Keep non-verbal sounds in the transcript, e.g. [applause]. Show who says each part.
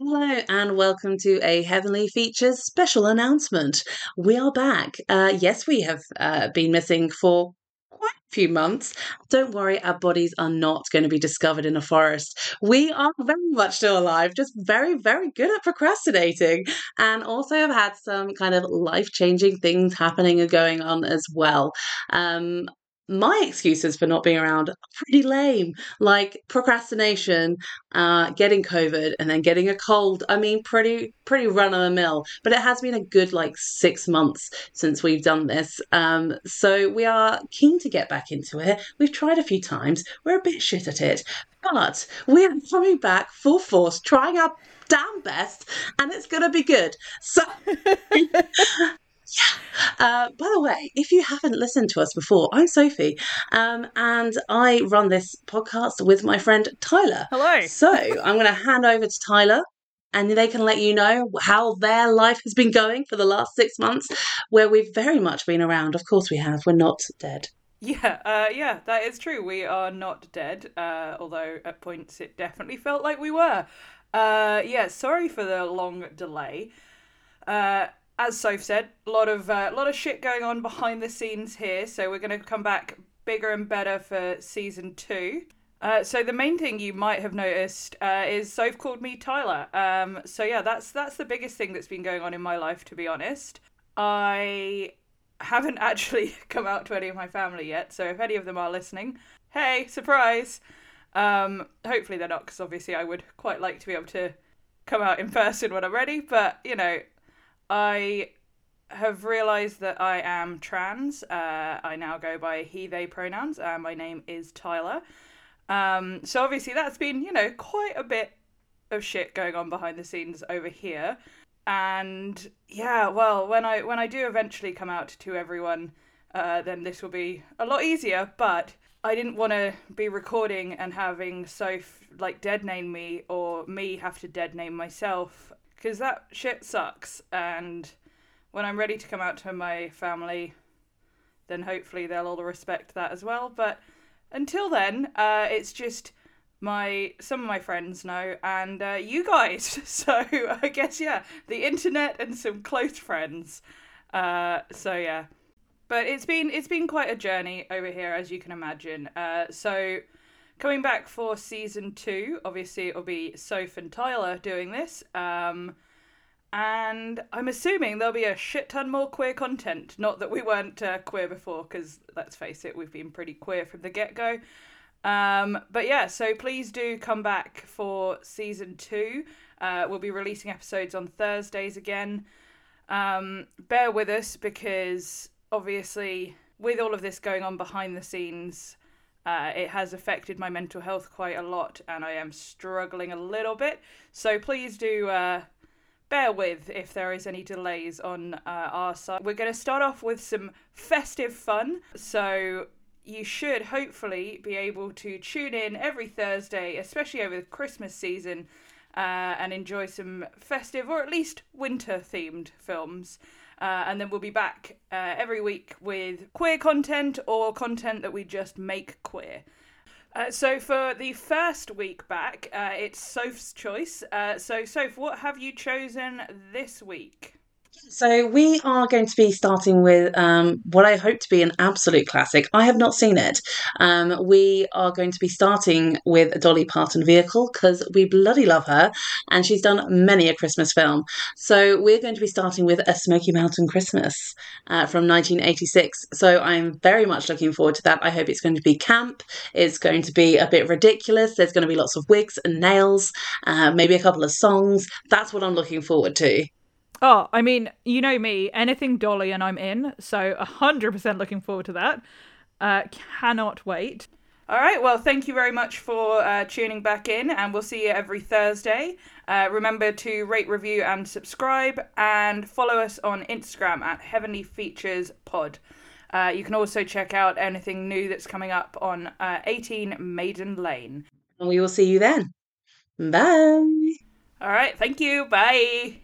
Speaker 1: Hello and welcome to a Heavenly Features special announcement. We are back. Uh, yes, we have uh, been missing for quite a few months. Don't worry, our bodies are not going to be discovered in a forest. We are very much still alive, just very, very good at procrastinating, and also have had some kind of life changing things happening and going on as well. Um, my excuses for not being around are pretty lame, like procrastination, uh, getting COVID, and then getting a cold. I mean, pretty pretty run of the mill. But it has been a good like six months since we've done this, um, so we are keen to get back into it. We've tried a few times. We're a bit shit at it, but we are coming back full force, trying our damn best, and it's gonna be good. So. [laughs] [laughs] Uh, by the way, if you haven't listened to us before, I'm Sophie, um, and I run this podcast with my friend Tyler.
Speaker 2: Hello.
Speaker 1: So I'm going to hand over to Tyler, and they can let you know how their life has been going for the last six months, where we've very much been around. Of course, we have. We're not dead.
Speaker 2: Yeah, uh, yeah, that is true. We are not dead, uh, although at points it definitely felt like we were. Uh, yeah, sorry for the long delay. As Soph said, a lot of a uh, lot of shit going on behind the scenes here. So we're going to come back bigger and better for season two. Uh, so the main thing you might have noticed uh, is Soph called me Tyler. Um, so yeah, that's that's the biggest thing that's been going on in my life, to be honest. I haven't [laughs] actually come out to any of my family yet, so if any of them are listening, hey, surprise! Um, hopefully they're not, because obviously I would quite like to be able to come out in person when I'm ready. But you know, I have realized that I am trans. Uh, I now go by he, they pronouns. Uh, my name is Tyler. Um, so obviously that's been, you know, quite a bit of shit going on behind the scenes over here. And yeah, well, when I when I do eventually come out to everyone, uh, then this will be a lot easier. But I didn't want to be recording and having Soph like dead name me or me have to dead name myself because that shit sucks. And when I'm ready to come out to my family, then hopefully they'll all respect that as well. But until then, uh, it's just my some of my friends know and uh, you guys. [laughs] So I guess yeah, the internet and some close friends. Uh, so yeah, but it's been it's been quite a journey over here, as you can imagine. Uh, so Coming back for season two, obviously it'll be Soph and Tyler doing this. Um, and I'm assuming there'll be a shit ton more queer content. Not that we weren't uh, queer before, because let's face it, we've been pretty queer from the get go. Um, but yeah, so please do come back for season two. Uh, we'll be releasing episodes on Thursdays again. Um, bear with us because obviously, with all of this going on behind the scenes, uh, it has affected my mental health quite a lot, and I am struggling a little bit. So please do uh, bear with if there is any delays on uh, our side. We're going to start off with some festive fun. So you should hopefully be able to tune in every Thursday, especially over the Christmas season, uh, and enjoy some festive or at least winter themed films. Uh, and then we'll be back uh, every week with queer content or content that we just make queer. Uh, so for the first week back, uh, it's Soph's choice. Uh, so Soph, what have you chosen this week?
Speaker 1: So we are going to be starting with um, what I hope to be an absolute classic. I have not seen it. Um, we are going to be starting with Dolly Parton Vehicle because we bloody love her, and she's done many a Christmas film. So we're going to be starting with A Smoky Mountain Christmas uh, from 1986. So I'm very much looking forward to that. I hope it's going to be camp. It's going to be a bit ridiculous. There's going to be lots of wigs and nails, uh, maybe a couple of songs. That's what I'm looking forward to.
Speaker 2: Oh, I mean, you know me, anything Dolly and I'm in, so 100% looking forward to that. Uh, cannot wait. All right, well, thank you very much for uh, tuning back in, and we'll see you every Thursday. Uh, remember to rate, review, and subscribe, and follow us on Instagram at Heavenly Features Pod. Uh, you can also check out anything new that's coming up on uh, 18 Maiden Lane.
Speaker 1: And we will see you then. Bye.
Speaker 2: All right, thank you. Bye.